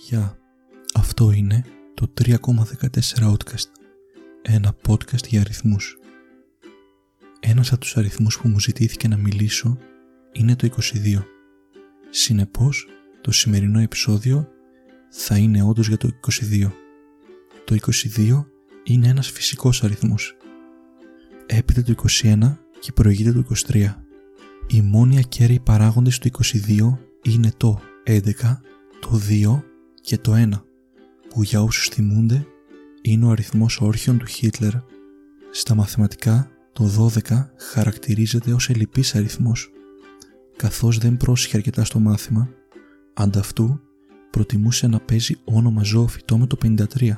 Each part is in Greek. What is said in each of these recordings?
Γεια, αυτό είναι το 3,14 Outcast, ένα podcast για αριθμούς. Ένας από τους αριθμούς που μου ζητήθηκε να μιλήσω είναι το 22. Συνεπώς, το σημερινό επεισόδιο θα είναι όντως για το 22. Το 22 είναι ένας φυσικός αριθμός. Έπειτα το 21 και προηγείται το 23. Οι μόνοι ακέραιοι παράγοντες του 22 είναι το 11, το 2 και το 1, που για όσους θυμούνται είναι ο αριθμός όρχιων του Χίτλερ. Στα μαθηματικά, το 12 χαρακτηρίζεται ως ελλειπής αριθμός, καθώς δεν πρόσχε αρκετά στο μάθημα, ανταυτού προτιμούσε να παίζει όνομα ζωοφυτό με το 53.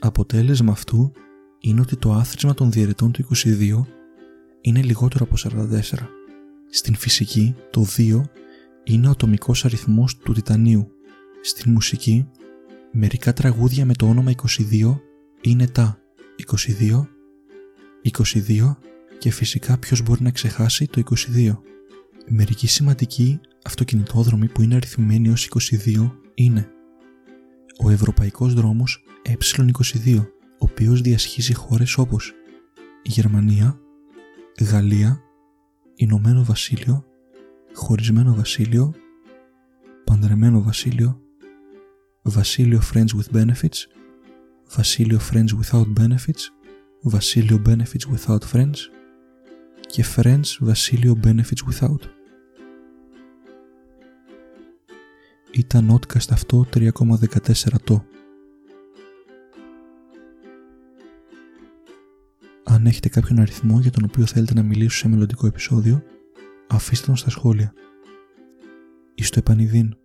Αποτέλεσμα αυτού είναι ότι το άθροισμα των διαιρετών του 22 είναι λιγότερο από 44. Στην φυσική, το 2 είναι ο ατομικός αριθμός του τιτανίου. Στην μουσική, μερικά τραγούδια με το όνομα 22 είναι τα 22, 22 και φυσικά ποιος μπορεί να ξεχάσει το 22. Μερικοί σημαντικοί αυτοκινητόδρομοι που είναι αριθμημένοι ως 22 είναι ο Ευρωπαϊκός Δρόμος Ε22, ο οποίος διασχίζει χώρες όπως Γερμανία, Γαλλία, Ηνωμένο Βασίλειο, Χωρισμένο Βασίλειο, Παντρεμένο Βασίλειο, Βασίλειο Friends with Benefits, Βασίλειο Friends without Benefits, Βασίλειο Benefits without Friends και Friends Βασίλειο Benefits without. Ήταν podcast αυτό 3,14 το. Αν έχετε κάποιον αριθμό για τον οποίο θέλετε να μιλήσω σε μελλοντικό επεισόδιο, αφήστε τον στα σχόλια. Εις το επανειδήν.